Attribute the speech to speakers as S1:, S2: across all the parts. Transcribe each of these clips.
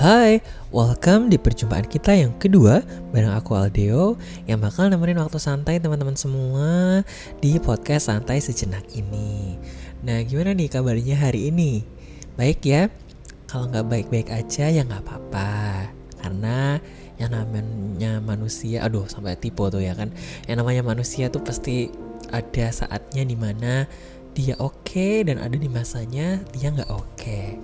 S1: Hai, welcome di perjumpaan kita yang kedua bareng aku Aldeo yang bakal nemenin waktu santai teman-teman semua di podcast santai sejenak ini. Nah, gimana nih kabarnya hari ini? Baik ya? Kalau nggak baik-baik aja ya nggak apa-apa, karena yang namanya manusia, aduh sampai tipe tuh ya kan. Yang namanya manusia tuh pasti ada saatnya di mana dia oke okay, dan ada di masanya dia nggak oke. Okay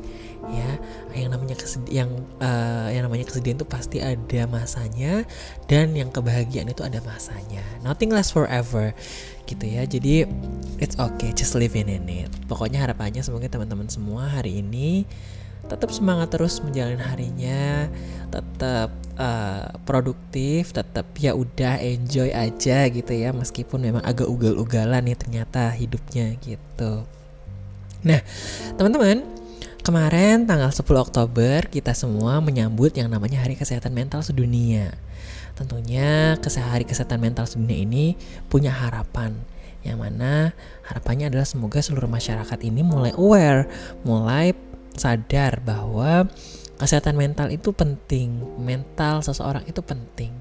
S1: ya yang namanya kesedihan yang uh, yang namanya kesedihan itu pasti ada masanya dan yang kebahagiaan itu ada masanya. Nothing lasts forever gitu ya. Jadi it's okay just live in it. Pokoknya harapannya semoga teman-teman semua hari ini tetap semangat terus menjalani harinya tetap uh, produktif tetap ya udah enjoy aja gitu ya meskipun memang agak ugal-ugalan nih ternyata hidupnya gitu. Nah teman-teman Kemarin tanggal 10 Oktober kita semua menyambut yang namanya Hari Kesehatan Mental Sedunia. Tentunya Hari Kesehatan Mental Sedunia ini punya harapan yang mana harapannya adalah semoga seluruh masyarakat ini mulai aware, mulai sadar bahwa kesehatan mental itu penting, mental seseorang itu penting.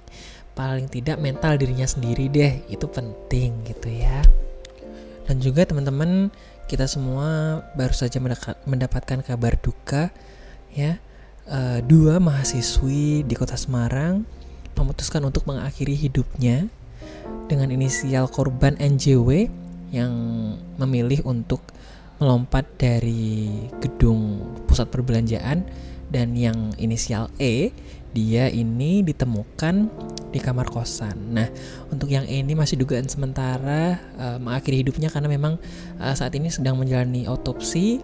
S1: Paling tidak mental dirinya sendiri deh itu penting gitu ya. Dan juga teman-teman kita semua baru saja mendapatkan kabar duka ya. Uh, dua mahasiswi di kota Semarang memutuskan untuk mengakhiri hidupnya dengan inisial korban NJW yang memilih untuk melompat dari gedung pusat perbelanjaan dan yang inisial E dia ini ditemukan di kamar kosan. Nah, untuk yang ini masih dugaan sementara uh, mengakhiri hidupnya karena memang uh, saat ini sedang menjalani otopsi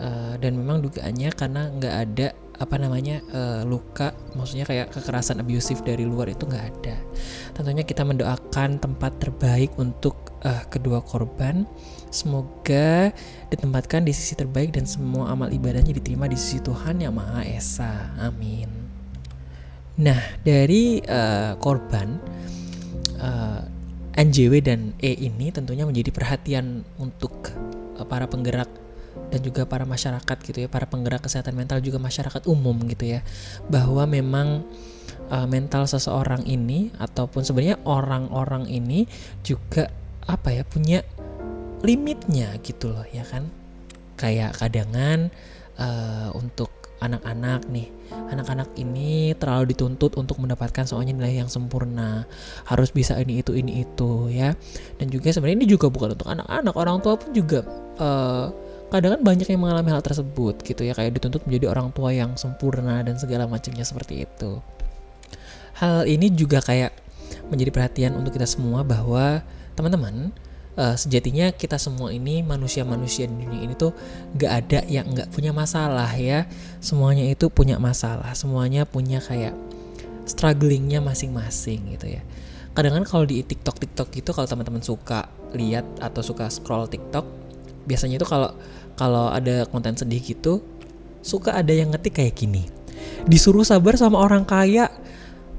S1: uh, dan memang dugaannya karena nggak ada apa namanya uh, luka, maksudnya kayak kekerasan abusif dari luar itu nggak ada. Tentunya kita mendoakan tempat terbaik untuk uh, kedua korban. Semoga ditempatkan di sisi terbaik dan semua amal ibadahnya diterima di sisi Tuhan yang Maha Esa. Amin. Nah, dari uh, korban uh, eh, NJW dan E ini tentunya menjadi perhatian untuk uh, para penggerak dan juga para masyarakat gitu ya, para penggerak kesehatan mental juga masyarakat umum gitu ya, bahwa memang uh, mental seseorang ini ataupun sebenarnya orang-orang ini juga apa ya punya limitnya gitu loh ya kan, kayak kadangan uh, untuk anak-anak nih. Anak-anak ini terlalu dituntut untuk mendapatkan soalnya nilai yang sempurna. Harus bisa ini itu ini itu ya. Dan juga sebenarnya ini juga bukan untuk anak-anak. Orang tua pun juga uh, kadang kan banyak yang mengalami hal tersebut gitu ya. Kayak dituntut menjadi orang tua yang sempurna dan segala macamnya seperti itu. Hal ini juga kayak menjadi perhatian untuk kita semua bahwa teman-teman uh, sejatinya kita semua ini manusia-manusia di dunia ini tuh gak ada yang gak punya masalah ya. Semuanya itu punya masalah semuanya punya kayak strugglingnya masing-masing gitu ya. Kadang kan kalau di TikTok TikTok gitu kalau teman-teman suka lihat atau suka scroll TikTok biasanya itu kalau kalau ada konten sedih gitu suka ada yang ngetik kayak gini. Disuruh sabar sama orang kaya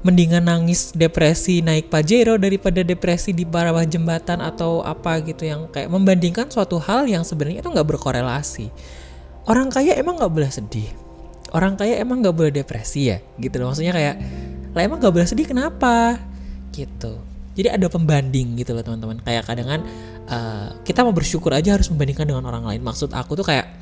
S1: mendingan nangis depresi naik pajero daripada depresi di bawah jembatan atau apa gitu yang kayak membandingkan suatu hal yang sebenarnya itu nggak berkorelasi. Orang kaya emang nggak boleh sedih. Orang kaya emang nggak boleh depresi ya gitu loh. Maksudnya kayak lah emang nggak boleh sedih kenapa? Gitu. Jadi ada pembanding gitu loh teman-teman. Kayak kadang kan uh, kita mau bersyukur aja harus membandingkan dengan orang lain. Maksud aku tuh kayak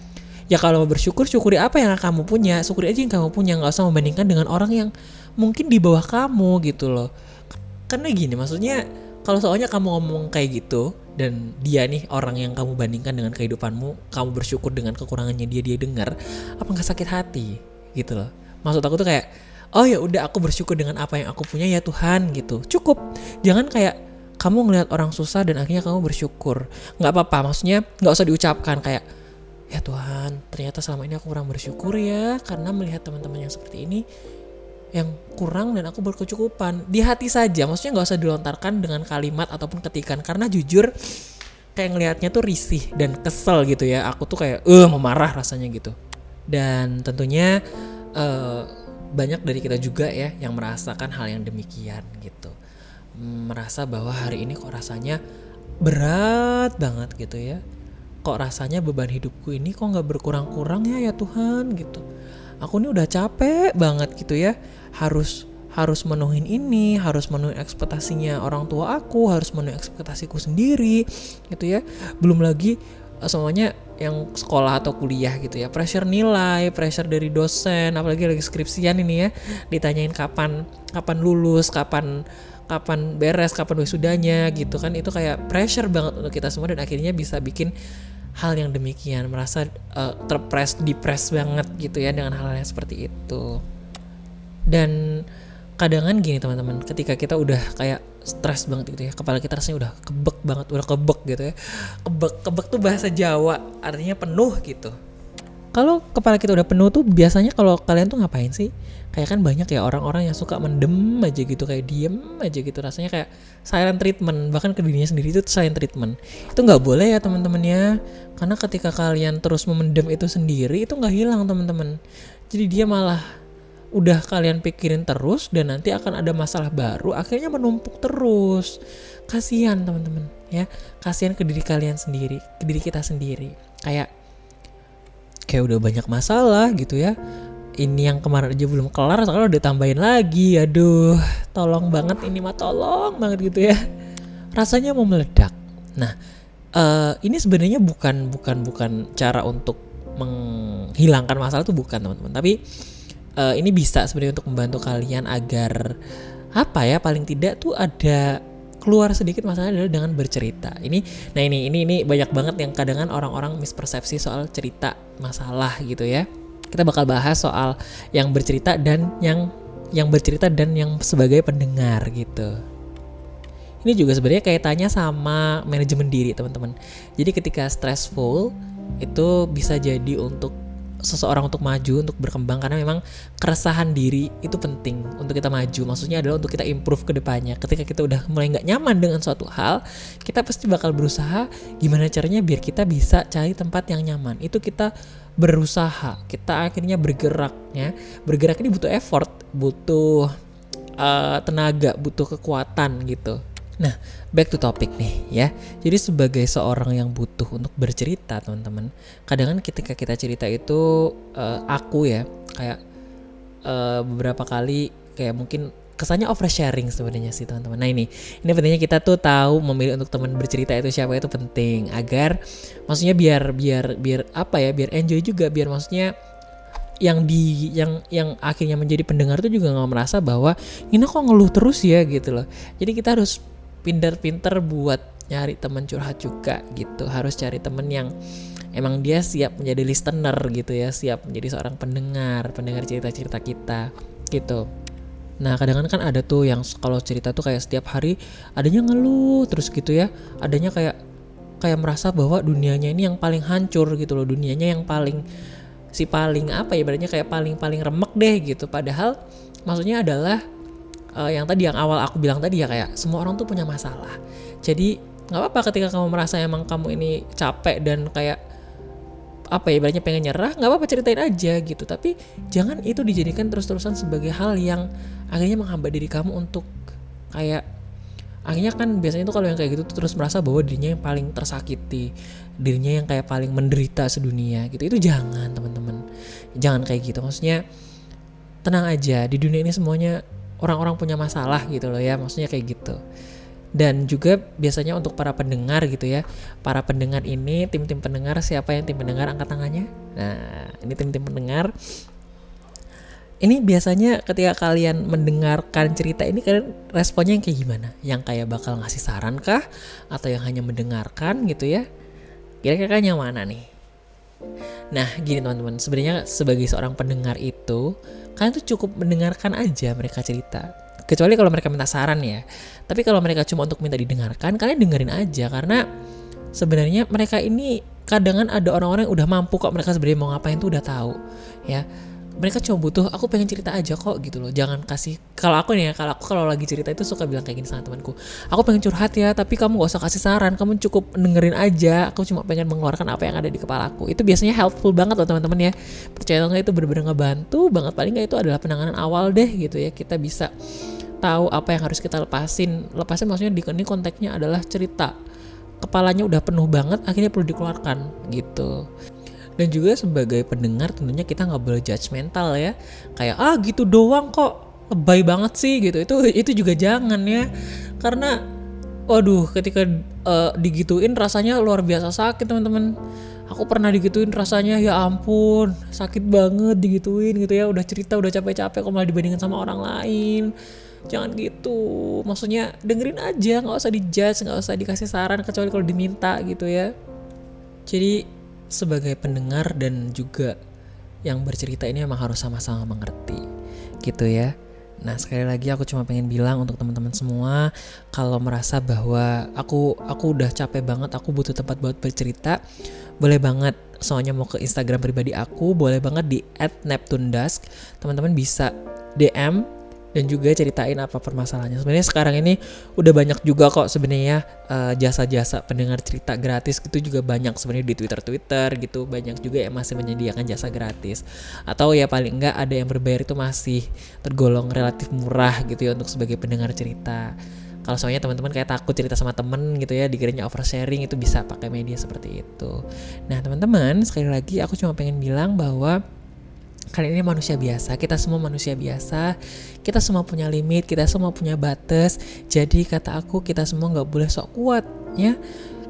S1: ya kalau bersyukur syukuri apa yang kamu punya. Syukuri aja yang kamu punya. Nggak usah membandingkan dengan orang yang mungkin di bawah kamu gitu loh. Karena gini maksudnya kalau soalnya kamu ngomong kayak gitu dan dia nih orang yang kamu bandingkan dengan kehidupanmu kamu bersyukur dengan kekurangannya dia dia dengar apa nggak sakit hati gitu loh. Maksud aku tuh kayak oh ya udah aku bersyukur dengan apa yang aku punya ya Tuhan gitu. Cukup. Jangan kayak kamu ngelihat orang susah dan akhirnya kamu bersyukur. Nggak apa-apa maksudnya nggak usah diucapkan kayak ya Tuhan ternyata selama ini aku kurang bersyukur ya karena melihat teman-teman yang seperti ini yang kurang dan aku berkecukupan. Di hati saja maksudnya nggak usah dilontarkan dengan kalimat ataupun ketikan. Karena jujur kayak ngelihatnya tuh risih dan kesel gitu ya. Aku tuh kayak eh memarah rasanya gitu. Dan tentunya uh, banyak dari kita juga ya yang merasakan hal yang demikian gitu. Merasa bahwa hari ini kok rasanya berat banget gitu ya. Kok rasanya beban hidupku ini kok nggak berkurang-kurang ya ya Tuhan gitu aku ini udah capek banget gitu ya. Harus harus menuhin ini, harus menuhin ekspektasinya orang tua aku, harus menuhin ekspektasiku sendiri, gitu ya. Belum lagi eh, semuanya yang sekolah atau kuliah gitu ya, pressure nilai, pressure dari dosen, apalagi lagi skripsian ini ya, ditanyain kapan kapan lulus, kapan kapan beres, kapan wisudanya gitu kan, itu kayak pressure banget untuk kita semua dan akhirnya bisa bikin hal yang demikian merasa uh, terpres, depres banget gitu ya dengan hal-hal yang seperti itu. Dan kadangan gini teman-teman ketika kita udah kayak stres banget gitu ya kepala kita rasanya udah kebek banget udah kebek gitu ya kebek kebek tuh bahasa Jawa artinya penuh gitu kalau kepala kita udah penuh tuh biasanya kalau kalian tuh ngapain sih? Kayak kan banyak ya orang-orang yang suka mendem aja gitu kayak diem aja gitu. Rasanya kayak silent treatment. Bahkan ke dirinya sendiri itu silent treatment. Itu nggak boleh ya teman-teman ya. Karena ketika kalian terus memendam itu sendiri itu nggak hilang teman-teman. Jadi dia malah udah kalian pikirin terus dan nanti akan ada masalah baru akhirnya menumpuk terus. Kasihan teman-teman ya. Kasihan ke diri kalian sendiri ke diri kita sendiri. Kayak kayak udah banyak masalah gitu ya. Ini yang kemarin aja belum kelar sekarang udah tambahin lagi. Aduh tolong banget ini mah tolong banget gitu ya. Rasanya mau meledak. Nah uh, ini sebenarnya bukan bukan bukan cara untuk menghilangkan masalah tuh bukan teman-teman. Tapi uh, ini bisa sebenarnya untuk membantu kalian agar apa ya paling tidak tuh ada keluar sedikit masalahnya adalah dengan bercerita. Ini nah ini ini ini banyak banget yang kadang orang-orang mispersepsi soal cerita masalah gitu ya. Kita bakal bahas soal yang bercerita dan yang yang bercerita dan yang sebagai pendengar gitu. Ini juga sebenarnya kaitannya sama manajemen diri, teman-teman. Jadi ketika stressful itu bisa jadi untuk seseorang untuk maju untuk berkembang karena memang keresahan diri itu penting untuk kita maju. Maksudnya adalah untuk kita improve ke depannya. Ketika kita udah mulai nggak nyaman dengan suatu hal kita pasti bakal berusaha gimana caranya biar kita bisa cari tempat yang nyaman. Itu kita berusaha kita akhirnya bergerak ya. Bergerak ini butuh effort butuh uh, tenaga butuh kekuatan gitu Nah, back to topic nih ya. Jadi sebagai seorang yang butuh untuk bercerita, teman-teman, kadang kan ketika kita cerita itu uh, aku ya, kayak uh, beberapa kali kayak mungkin kesannya oversharing sebenarnya sih teman-teman. Nah ini, ini pentingnya kita tuh tahu memilih untuk teman bercerita itu siapa itu penting agar maksudnya biar biar biar apa ya, biar enjoy juga, biar maksudnya yang di yang yang akhirnya menjadi pendengar tuh juga nggak merasa bahwa ini kok ngeluh terus ya gitu loh. Jadi kita harus pinter-pinter buat nyari teman curhat juga gitu. Harus cari temen yang emang dia siap menjadi listener gitu ya siap menjadi seorang pendengar pendengar cerita-cerita kita gitu. Nah kadang-kadang kan ada tuh yang kalau cerita tuh kayak setiap hari adanya ngeluh terus gitu ya adanya kayak kayak merasa bahwa dunianya ini yang paling hancur gitu loh dunianya yang paling si paling apa ya berarti kayak paling paling remek deh gitu. Padahal maksudnya adalah uh, yang tadi yang awal aku bilang tadi ya kayak semua orang tuh punya masalah. Jadi nggak apa-apa ketika kamu merasa emang kamu ini capek dan kayak apa ya ibaratnya pengen nyerah nggak apa-apa ceritain aja gitu. Tapi jangan itu dijadikan terus-terusan sebagai hal yang akhirnya menghambat diri kamu untuk kayak akhirnya kan biasanya tuh kalau yang kayak gitu tuh terus merasa bahwa dirinya yang paling tersakiti dirinya yang kayak paling menderita sedunia gitu. Itu jangan teman-teman. Jangan kayak gitu. Maksudnya tenang aja di dunia ini semuanya orang-orang punya masalah gitu loh ya maksudnya kayak gitu. Dan juga biasanya untuk para pendengar gitu ya para pendengar ini tim-tim pendengar siapa yang tim pendengar? Angkat tangannya. Nah ini tim-tim pendengar. Ini biasanya ketika kalian mendengarkan cerita ini kalian responnya yang kayak gimana? Yang kayak bakal ngasih saran kah? Atau yang hanya mendengarkan gitu ya? Kira-kira yang mana nih nah gini teman-teman. Sebenarnya sebagai seorang pendengar itu kalian tuh cukup mendengarkan aja mereka cerita. Kecuali kalau mereka minta saran ya. Tapi kalau mereka cuma untuk minta didengarkan kalian dengerin aja. Karena sebenarnya mereka ini kadang ada orang-orang yang udah mampu kok mereka sebenarnya mau ngapain tuh udah tahu ya mereka cuma butuh aku pengen cerita aja kok gitu loh. Jangan kasih kalau aku nih ya kalau aku kalau lagi cerita itu suka bilang kayak gini sama temanku aku pengen curhat ya tapi kamu gak usah kasih saran kamu cukup dengerin aja. Aku cuma pengen mengeluarkan apa yang ada di kepala aku itu biasanya helpful banget loh teman-teman ya. Percaya atau itu benar-benar ngebantu banget. Paling nggak itu adalah penanganan awal deh gitu ya kita bisa tahu apa yang harus kita lepasin. Lepasin maksudnya di ini konteksnya adalah cerita. Kepalanya udah penuh banget akhirnya perlu dikeluarkan gitu dan juga sebagai pendengar tentunya kita nggak boleh judgmental ya. Kayak ah gitu doang kok. Lebay banget sih gitu. Itu itu juga jangan ya. Karena waduh ketika uh, digituin rasanya luar biasa sakit teman-teman. Aku pernah digituin rasanya ya ampun sakit banget digituin gitu ya. Udah cerita udah capek-capek kok malah dibandingin sama orang lain. Jangan gitu. Maksudnya dengerin aja. Nggak usah dijudge nggak usah dikasih saran kecuali kalau diminta gitu ya. Jadi sebagai pendengar dan juga yang bercerita ini emang harus sama-sama mengerti gitu ya Nah sekali lagi aku cuma pengen bilang untuk teman-teman semua kalau merasa bahwa aku aku udah capek banget, aku butuh tempat buat bercerita, boleh banget soalnya mau ke Instagram pribadi aku, boleh banget di @neptunedusk. Teman-teman bisa DM dan juga ceritain apa permasalahannya. Sebenarnya sekarang ini udah banyak juga kok sebenarnya uh, jasa-jasa pendengar cerita gratis itu juga banyak sebenarnya di Twitter Twitter gitu banyak juga yang masih menyediakan jasa gratis atau ya paling enggak ada yang berbayar itu masih tergolong relatif murah gitu ya untuk sebagai pendengar cerita. Kalau soalnya teman-teman kayak takut cerita sama temen gitu ya, dikiranya oversharing itu bisa pakai media seperti itu. Nah teman-teman sekali lagi aku cuma pengen bilang bahwa kalian ini manusia biasa, kita semua manusia biasa, kita semua punya limit, kita semua punya batas. Jadi kata aku kita semua nggak boleh sok kuat, ya.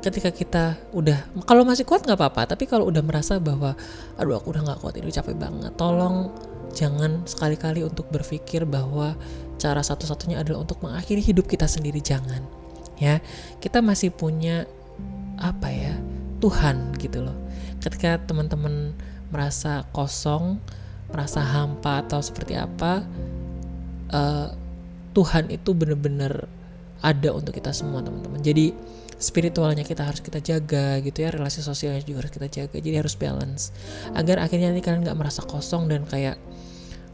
S1: Ketika kita udah, kalau masih kuat nggak apa-apa, tapi kalau udah merasa bahwa, aduh aku udah nggak kuat ini capek banget, tolong jangan sekali-kali untuk berpikir bahwa cara satu-satunya adalah untuk mengakhiri hidup kita sendiri, jangan. Ya, kita masih punya apa ya Tuhan gitu loh. Ketika teman-teman merasa kosong, merasa hampa atau seperti apa uh, Tuhan itu benar-benar ada untuk kita semua teman-teman. Jadi spiritualnya kita harus kita jaga gitu ya relasi sosialnya juga harus kita jaga. Jadi harus balance. Agar akhirnya nanti kalian nggak merasa kosong dan kayak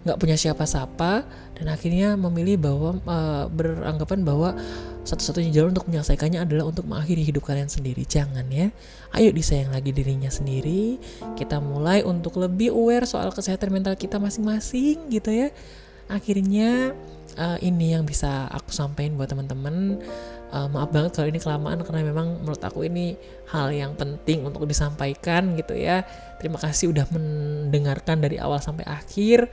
S1: nggak punya siapa-siapa dan akhirnya memilih bahwa uh, beranggapan bahwa satu-satunya jalan untuk menyelesaikannya adalah untuk mengakhiri hidup kalian sendiri. Jangan ya. Ayo disayang lagi dirinya sendiri. Kita mulai untuk lebih aware soal kesehatan mental kita masing-masing gitu ya. Akhirnya uh, ini yang bisa aku sampaikan buat teman-teman. Uh, maaf banget kalau ini kelamaan karena memang menurut aku ini hal yang penting untuk disampaikan gitu ya. Terima kasih udah mendengarkan dari awal sampai akhir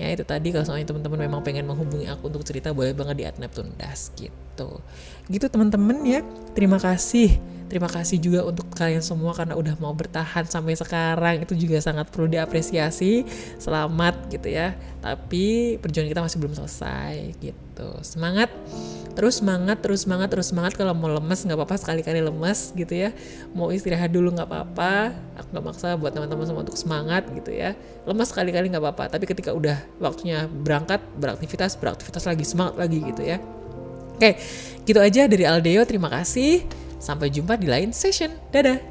S1: ya itu tadi kalau soalnya teman-teman memang pengen menghubungi aku untuk cerita boleh banget di @neptundas gitu. Gitu teman-teman ya. Terima kasih. Terima kasih juga untuk kalian semua karena udah mau bertahan sampai sekarang. Itu juga sangat perlu diapresiasi. Selamat gitu ya. Tapi perjuangan kita masih belum selesai gitu. Semangat terus semangat terus semangat terus semangat. Kalau mau lemes nggak apa-apa. Sekali-kali lemes gitu ya. Mau istirahat dulu nggak apa-apa. Aku nggak maksa buat teman-teman semua untuk semangat gitu ya. Lemes sekali-kali nggak apa-apa. Tapi ketika udah waktunya berangkat beraktivitas beraktivitas lagi semangat lagi gitu ya. Oke gitu aja dari Aldeo. Terima kasih. Sampai jumpa di lain session. Dadah